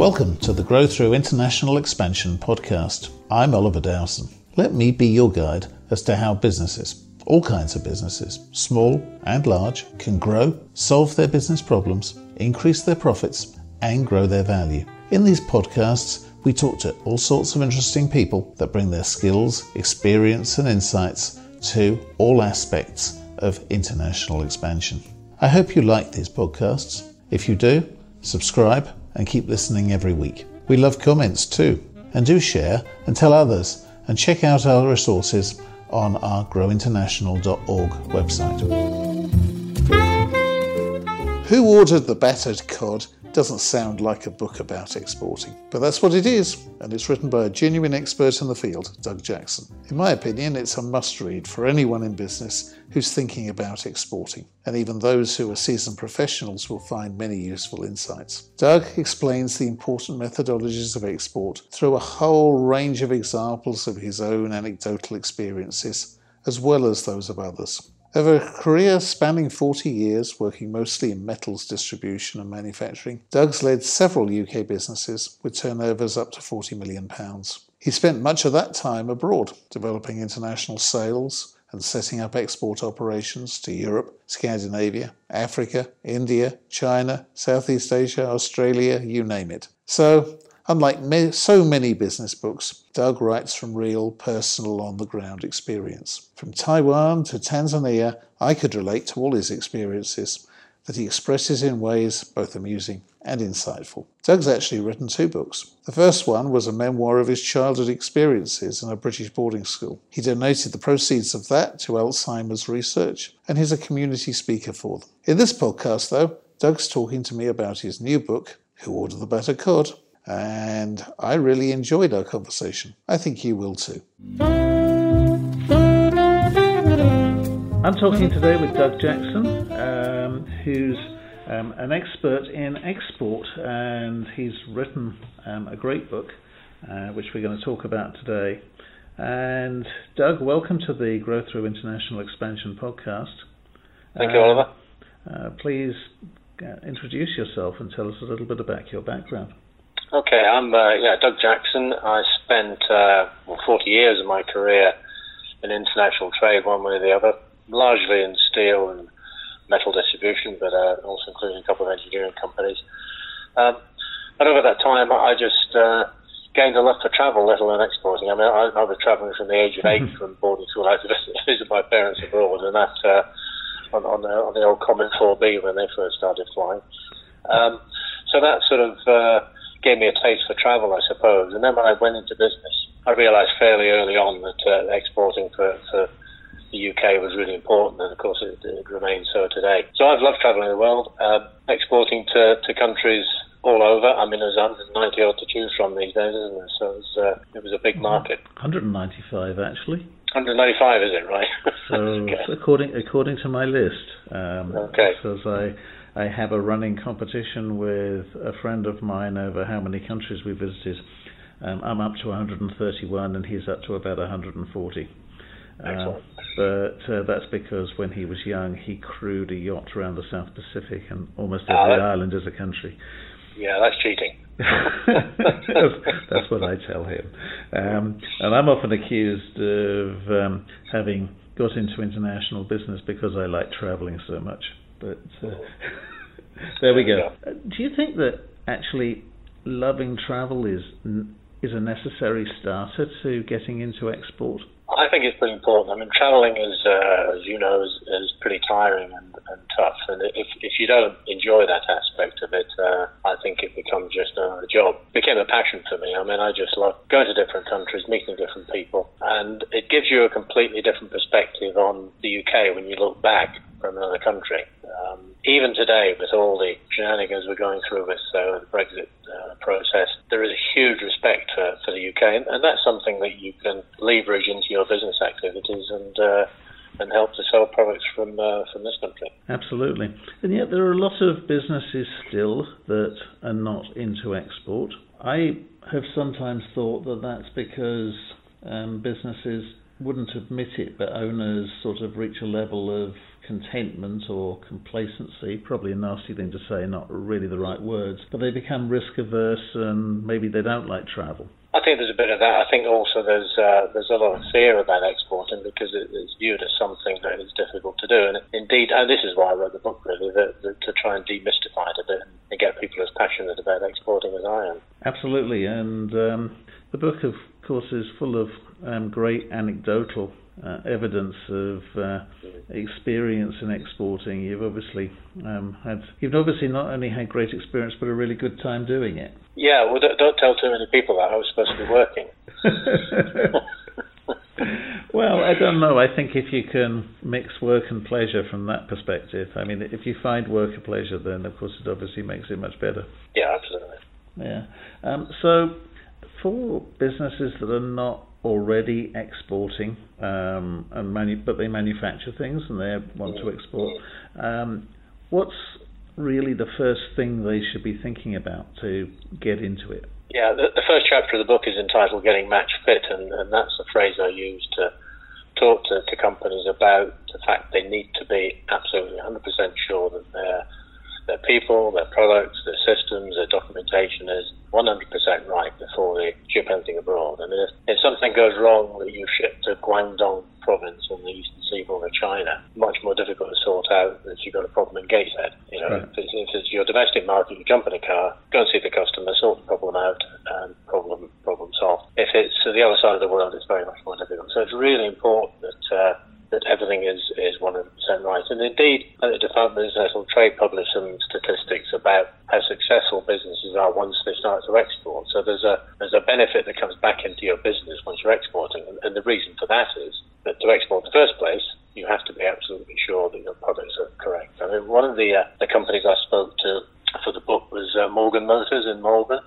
Welcome to the Grow Through International Expansion podcast. I'm Oliver Dowson. Let me be your guide as to how businesses, all kinds of businesses, small and large, can grow, solve their business problems, increase their profits, and grow their value. In these podcasts, we talk to all sorts of interesting people that bring their skills, experience, and insights to all aspects of international expansion. I hope you like these podcasts. If you do, subscribe and keep listening every week. We love comments too, and do share and tell others, and check out our resources on our growinternational.org website. Who ordered the battered cod doesn't sound like a book about exporting, but that's what it is, and it's written by a genuine expert in the field, Doug Jackson. In my opinion, it's a must read for anyone in business who's thinking about exporting, and even those who are seasoned professionals will find many useful insights. Doug explains the important methodologies of export through a whole range of examples of his own anecdotal experiences, as well as those of others. Over a career spanning 40 years, working mostly in metals distribution and manufacturing, Doug's led several UK businesses with turnovers up to £40 million. He spent much of that time abroad, developing international sales and setting up export operations to Europe, Scandinavia, Africa, India, China, Southeast Asia, Australia, you name it. So, Unlike so many business books, Doug writes from real, personal, on the ground experience. From Taiwan to Tanzania, I could relate to all his experiences that he expresses in ways both amusing and insightful. Doug's actually written two books. The first one was a memoir of his childhood experiences in a British boarding school. He donated the proceeds of that to Alzheimer's research, and he's a community speaker for them. In this podcast, though, Doug's talking to me about his new book, Who Ordered the Battered Cod? And I really enjoyed our conversation. I think you will too. I'm talking today with Doug Jackson, um, who's um, an expert in export, and he's written um, a great book, uh, which we're going to talk about today. And Doug, welcome to the Growth Through International Expansion podcast. Thank uh, you, Oliver. Uh, please uh, introduce yourself and tell us a little bit about your background. Okay, I'm uh, yeah Doug Jackson. I spent uh, well, 40 years of my career in international trade, one way or the other, largely in steel and metal distribution, but uh, also including a couple of engineering companies. Um, and over that time, I just uh, gained a love for travel, let alone exporting. I mean, I, I was traveling from the age of eight from boarding school out to visit, visit my parents abroad, and that uh, on, on, the, on the old Comet 4B when they first started flying. Um, so that sort of uh, gave me a taste for travel, I suppose. And then when I went into business, I realised fairly early on that uh, exporting for, for the UK was really important, and of course it, it remains so today. So I've loved travelling the world, uh, exporting to, to countries all over. I mean, there's 190 odd to choose from these days, isn't there? So it was, uh, it was a big market. 195 actually. 195 is it right? so okay. according according to my list, um, okay. Says I I have a running competition with a friend of mine over how many countries we visited. Um, I'm up to 131 and he's up to about 140. Uh, but uh, that's because when he was young, he crewed a yacht around the South Pacific and almost ah, every island is a country. Yeah, that's cheating. that's, that's, what I tell him. Um, and I'm often accused of um, having got into international business because I like traveling so much. But uh, there we go. Uh, do you think that actually loving travel is is a necessary starter to getting into export? I think it's pretty important. I mean, traveling is, uh, as you know, is, is pretty tiring and, and, tough. And if, if you don't enjoy that aspect of it, uh, I think it becomes just a job. It became a passion for me. I mean, I just love going to different countries, meeting different people, and it gives you a completely different perspective on the UK when you look back from another country. Um, even today, with all the shenanigans we're going through with uh, the Brexit uh, process, there is a huge respect for, for the UK, and, and, that's something that you can leverage into your business activities and uh, and help to sell products from uh, from this country. Absolutely, and yet there are a lot of businesses still that are not into export. I have sometimes thought that that's because um, businesses wouldn't admit it, but owners sort of reach a level of contentment or complacency, probably a nasty thing to say, not really the right words, but they become risk averse and maybe they don't like travel. I think there's a bit of that. I think also there's uh, there's a lot of fear about exporting because it is viewed as something that is difficult to do. And indeed, and this is why I wrote the book really, that, that to try and demystify it a bit and get people as passionate about exporting as I am. Absolutely, and um, the book, of course, is full of um, great anecdotal uh, evidence of uh, experience in exporting. You've obviously um, had, you've obviously not only had great experience, but a really good time doing it. Yeah, well, don't, don't tell too many people that I was supposed to be working. well, I don't know. I think if you can mix work and pleasure from that perspective, I mean, if you find work a pleasure, then of course it obviously makes it much better. Yeah, absolutely. Yeah. Um, so, for businesses that are not already exporting, um, and manu- but they manufacture things and they want to export. Um, what's really the first thing they should be thinking about to get into it? Yeah, the, the first chapter of the book is entitled "Getting Match Fit," and, and that's the phrase I use to talk to, to companies about the fact they need to be absolutely 100% sure that they're their people, their products, their systems, their documentation is 100% right before they ship anything abroad. And if, if something goes wrong that you ship to Guangdong province on the eastern seaboard of China, much more difficult to sort out than if you've got a problem in Gateshead. You know, right. if, it's, if it's your domestic market, you jump in a car, go and see the customer, sort the problem out, and problem problem solved. If it's the other side of the world, it's very much more difficult. So it's really important that uh, that everything is, is 100% right. And indeed, the Department of International Trade published some statistics about how successful businesses are once they start to export. So there's a there's a benefit that comes back into your business once you're exporting, and, and the reason for that is that to export in the first place, you have to be absolutely sure that your products are correct. I mean, one of the uh, the companies I spoke to for the book was uh, Morgan Motors in Malvern.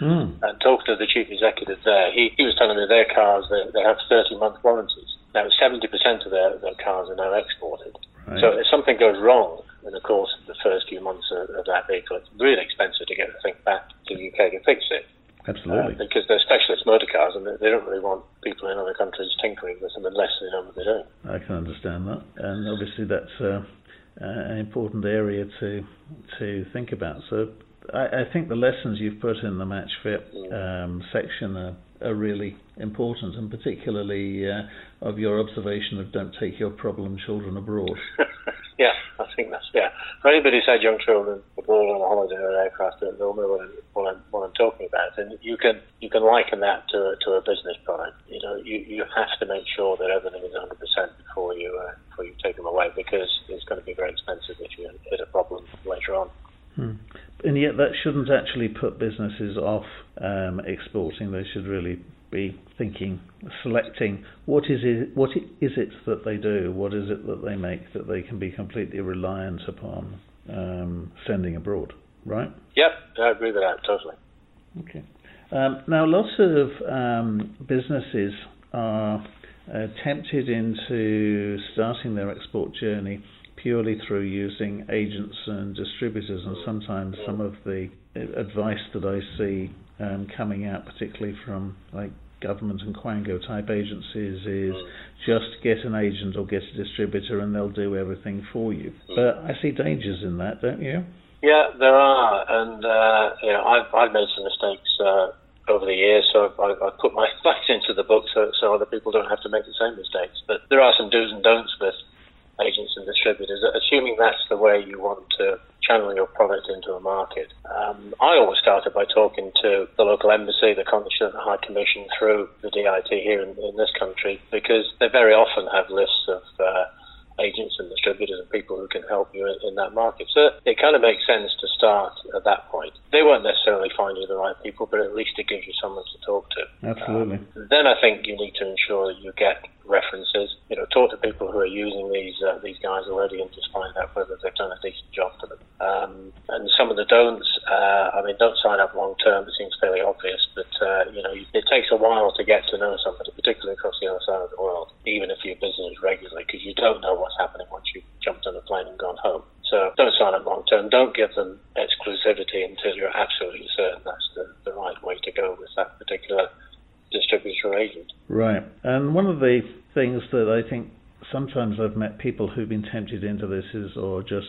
Mm. And talking to the chief executive there, he, he was telling me their cars, they, they have 30 month warranties. Now, 70% of their, their cars are now exported. Right. So if something goes wrong in the course of the first few months of, of that vehicle, it's really expensive to get the thing back to the UK to fix it. Absolutely. Uh, because they're specialist motor cars and they don't really want people in other countries tinkering with them unless they know what they're doing. I can understand that. And obviously, that's uh, an important area to to think about. So I, I, think the lessons you've put in the match fit mm. um, section are, are, really important, and particularly uh, of your observation of don't take your problem children abroad. yeah, I think that's yeah. For anybody who's had young children abroad on a holiday or an aircraft, they'll know what I'm, what I'm, what I'm talking about. And you can you can liken that to to a business product. You know, you, you have to make sure that everything is 100 percent before you uh, before you take them away because it's going to be very expensive if you hit a problem later on. Hmm. And yet, that shouldn't actually put businesses off um, exporting. They should really be thinking, selecting what is it, what is it that they do, what is it that they make that they can be completely reliant upon um, sending abroad, right? Yep, I agree with that totally. Okay. Um, now, lots of um, businesses are uh, tempted into starting their export journey purely through using agents and distributors, and sometimes some of the advice that I see um, coming out, particularly from like government and Quango type agencies, is just get an agent or get a distributor and they'll do everything for you. But I see dangers in that, don't you? Yeah, there are, and uh, you know, I've I've made some mistakes uh, over the years, so I, I put my facts into the book so so other people don't have to make the same mistakes. But there are some do's and don'ts with agents and distributors, assuming that's the way you want to channel your product into a market. Um, I always started by talking to the local embassy, the consulate, the High Commission through the DIT here in, in this country because they very often have lists of uh, agents and distributors and people who can help you in, in, that market. So it kind of makes sense to start at that point. They won't necessarily find you the right people, but at least it gives you someone to talk to. Absolutely. Um, then I think you need to ensure that you get references. You know, talk to people who are using these uh, these guys already and just find out whether they've done a decent job for them. Um, and some of the don'ts, uh, I mean, don't sign up long term. It seems fairly obvious, but uh, you know, it takes a while to get to know somebody, particularly across the other side of the world, even if you're business regularly, because you don't know what's happening once you've jumped on a plane and gone home. So don't sign up long term. Don't give them exclusivity until you're absolutely certain that's the, the right way to go with that particular distributor agent. Right. And one of the things that I think sometimes I've met people who've been tempted into this is, or just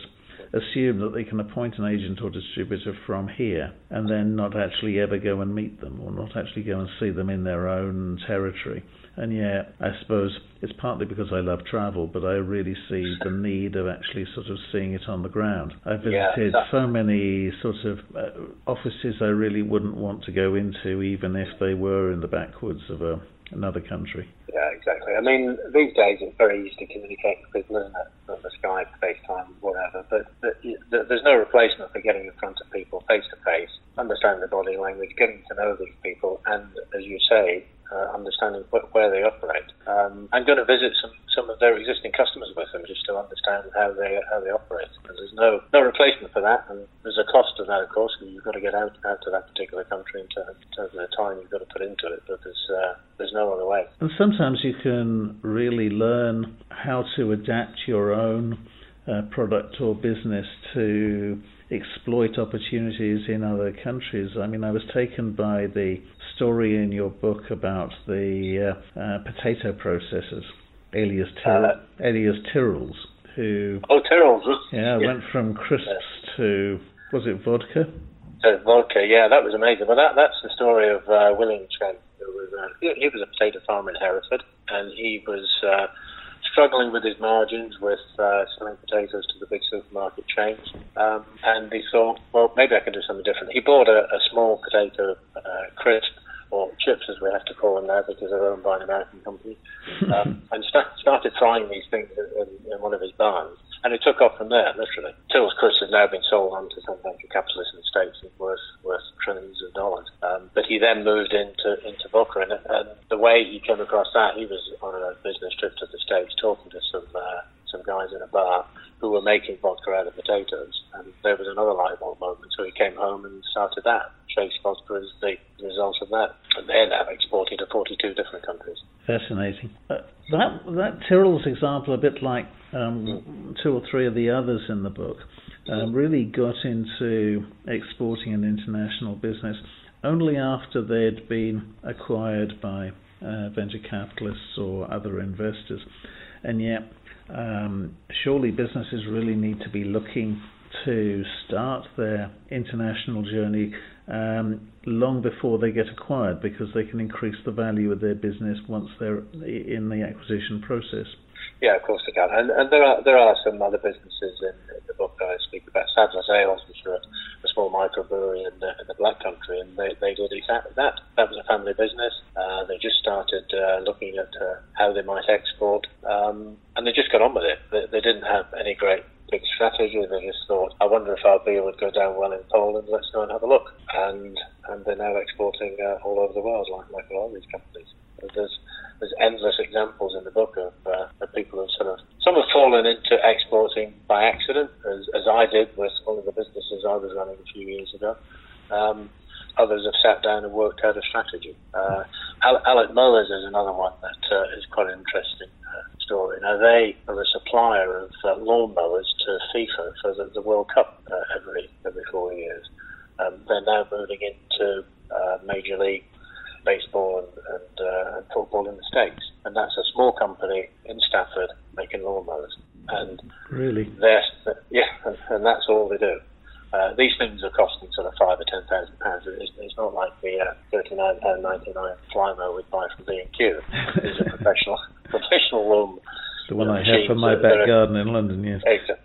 assume that they can appoint an agent or distributor from here and then not actually ever go and meet them or not actually go and see them in their own territory. And yet, I suppose it's partly because I love travel, but I really see the need of actually sort of seeing it on the ground. I've visited yeah, so many sort of uh, offices I really wouldn't want to go into, even if they were in the backwoods of a, another country. Yeah, exactly. I mean, these days it's very easy to communicate with people, isn't it? On the Skype, FaceTime, whatever. But, but there's no replacement for getting in front of people face to face, understanding the body language, getting to know these people, and as you say, uh, understanding wh- where they operate. Um, I'm going to visit some, some of their existing customers with them just to understand how they how they operate. And there's no no replacement for that, and there's a cost to that, of course. You've got to get out out to that particular country in terms, of the time you've got to put into it. But there's uh, there's no other way. And sometimes you can really learn how to adapt your own uh, product or business to exploit opportunities in other countries. I mean, I was taken by the story in your book about the uh, uh, potato processors, Elias, Tyr- uh, Elias Tyrrells, who oh Tyrrells, yeah, yeah, went from crisps to was it vodka? Uh, vodka, yeah, that was amazing. But that that's the story of uh, William Chase, who was he, he was a potato farmer in Hereford, and he was struggling with his margins with uh, selling potatoes to the big supermarket chains. Um, and he thought, well, maybe I can do something different. He bought a, a small potato uh, crisp, or chips as we have to call them now because they're owned by an American company, um, and start, started trying these things in, in one of his barns. And it took off from there, literally. Tyrrell's Crisp has now been sold on to some venture capitalists in the States and worth, worth trillions of dollars. Um, but he then moved into, into vodka, and, and the way he came across that, he was on a business trip to the Talking to some, uh, some guys in a bar who were making vodka out of potatoes. And there was another light bulb moment, so he came home and started that. Chase Vodka is the result of that. And they're now exporting to 42 different countries. Fascinating. Uh, that, that Tyrrell's example, a bit like um, two or three of the others in the book, um, really got into exporting an international business only after they'd been acquired by uh, venture capitalists or other investors. And yet, um, surely businesses really need to be looking to start their international journey um, long before they get acquired because they can increase the value of their business once they're in the acquisition process. Yeah, of course they can. And, and there are there are some other businesses in, in the book that I speak about. Sadler's Ales, which are a, a small microbrewery in the, in the Black Country, and they, they did exactly that. That was a family business. Uh, they just started uh, looking at uh, how they might export, um, and they just got on with it. They, they didn't have any great big strategy. They just thought, I wonder if our beer would go down well in Poland. Let's go and have a look. And and they're now exporting uh, all over the world, like like all these companies. There's there's endless examples in the book of people who sort of some have fallen into exporting by accident, as, as I did with one of the businesses I was running a few years ago. Um, others have sat down and worked out a strategy. Uh, Allett Mowers is another one that uh, is quite an interesting uh, story. Now they are a supplier of uh, lawnmowers to FIFA for the, the World Cup uh, every every four years. Um, they're now moving into uh, Major League baseball and, and, uh, and football in the States. And that's a small company in Stafford making lawnmowers. And really, they're, yeah, and, that's all they do. Uh, these things are costing sort of five or ten thousand pounds. It's, it's not like the uh, thirty-nine pound ninety-nine Flymo we'd buy from B and Q. These a professional, professional lawn. The one I have for my back garden in London, yes.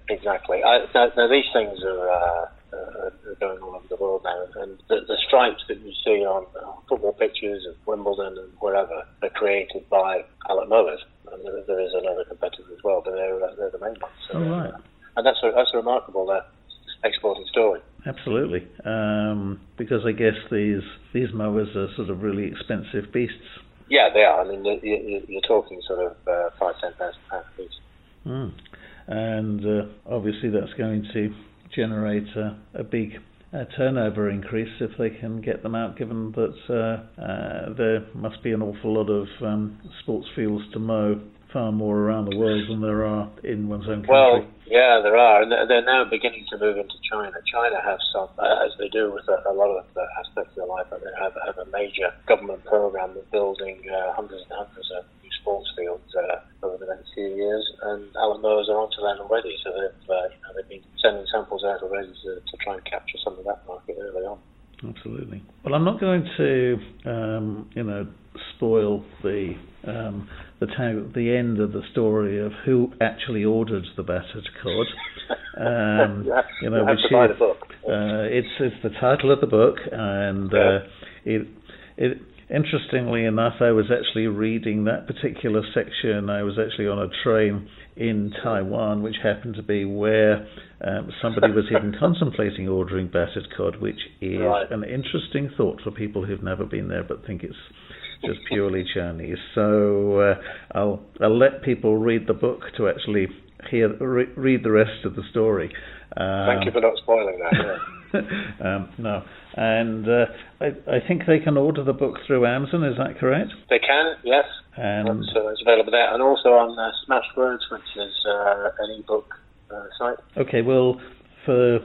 Exactly. I, now, now, these things are uh, uh, going all over the world now. And the, the stripes that you see on uh, football pictures of Wimbledon and wherever are created by Allett Mowers. And there, there is another competitor as well, but they're, uh, they're the main ones. So, oh, right. And that's a, that's a remarkable uh, exporting story. Absolutely, um, because I guess these these mowers are sort of really expensive beasts. Yeah, they are. I mean, you're talking sort of uh, five, ten thousand pounds a piece. Mm. And uh, obviously, that's going to generate a, a big uh, turnover increase if they can get them out, given that uh, uh, there must be an awful lot of um, sports fields to mow far more around the world than there are in one's own country. Well, yeah, there are, and they're now beginning to move into China. China has some, uh, as they do with a, a lot of the aspects of their life, but they have, have a major government program of building uh, hundreds and hundreds of fields uh, over the next few years, and Allett Mowers are onto that already. So they've, uh, you know, they've been sending samples out already to, to try and capture some of that market early on. Absolutely. Well, I'm not going to, um, you know, spoil the um, the tag, the end of the story of who actually ordered the battered cod. Um, yeah, you know, which is, uh, it's it's the title of the book, and yeah. uh, it it interestingly enough, I was actually reading that particular section. I was actually on a train in Taiwan, which happened to be where um, somebody was even contemplating ordering battered cod, which is right. an interesting thought for people who've never been there but think it's just purely Chinese. So uh, I'll I'll let people read the book to actually hear re- read the rest of the story. Um, Thank you for not spoiling that. Yeah. um, no, and uh, I, I think they can order the book through Amazon. Is that correct? They can, yes. And so it's available there, and also on uh, Smashwords, which is uh, an ebook uh, site. Okay, well, for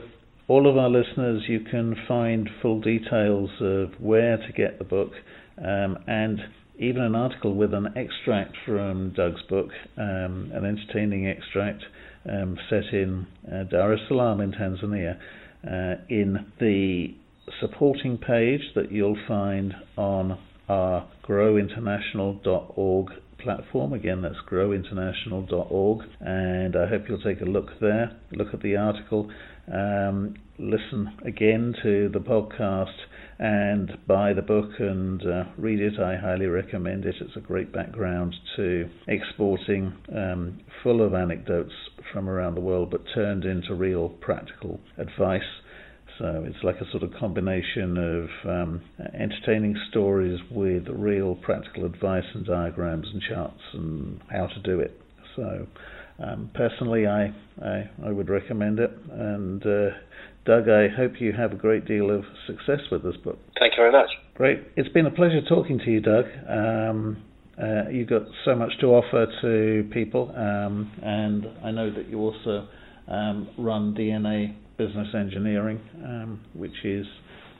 all of our listeners, you can find full details of where to get the book um, and even an article with an extract from Doug's book, um, an entertaining extract um, set in uh, Dar es Salaam in Tanzania, uh, in the supporting page that you'll find on our growinternational.org platform. Again, that's growinternational.org, and I hope you'll take a look there, look at the article, um, listen again to the podcast and buy the book and uh, read it. I highly recommend it. It's a great background to exporting, um, full of anecdotes from around the world, but turned into real practical advice. So it's like a sort of combination of um, entertaining stories with real practical advice and diagrams and charts and how to do it. So um, personally, I, I, I would recommend it, and uh, Doug, I hope you have a great deal of success with this book. Thank you very much. Great. It's been a pleasure talking to you, Doug. Um, uh, you've got so much to offer to people, um, and I know that you also um, run DNA Business Engineering, um, which is,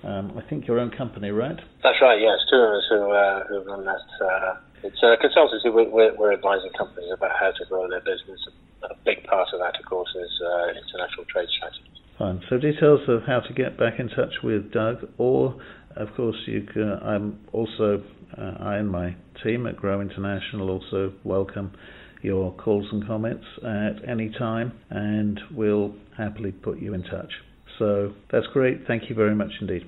um, I think, your own company, right? That's right. Yes, two of us who, uh, who run that. Uh, it's a consultancy. We're, we're, advising companies about how to grow their business. A big part of that, of course, is uh, international trade strategy. Fine. So details of how to get back in touch with Doug, or of course you can. I'm also uh, I and my team at Grow International also welcome your calls and comments at any time, and we'll happily put you in touch. So that's great. Thank you very much indeed.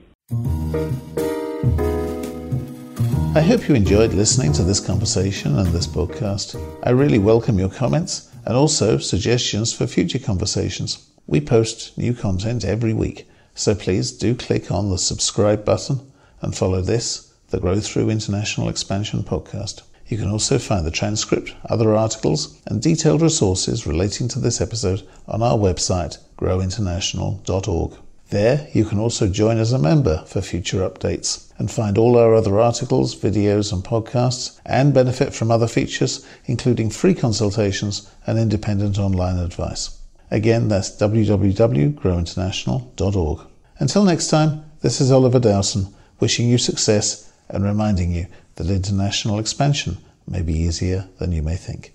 I hope you enjoyed listening to this conversation and this podcast. I really welcome your comments and also suggestions for future conversations. We post new content every week, so please do click on the subscribe button and follow this, the Grow Through International Expansion podcast. You can also find the transcript, other articles, and detailed resources relating to this episode on our website, growinternational.org. There, you can also join as a member for future updates and find all our other articles, videos, and podcasts, and benefit from other features, including free consultations and independent online advice. Again, that's www.growinternational.org. Until next time, this is Oliver Dowson wishing you success and reminding you that international expansion may be easier than you may think.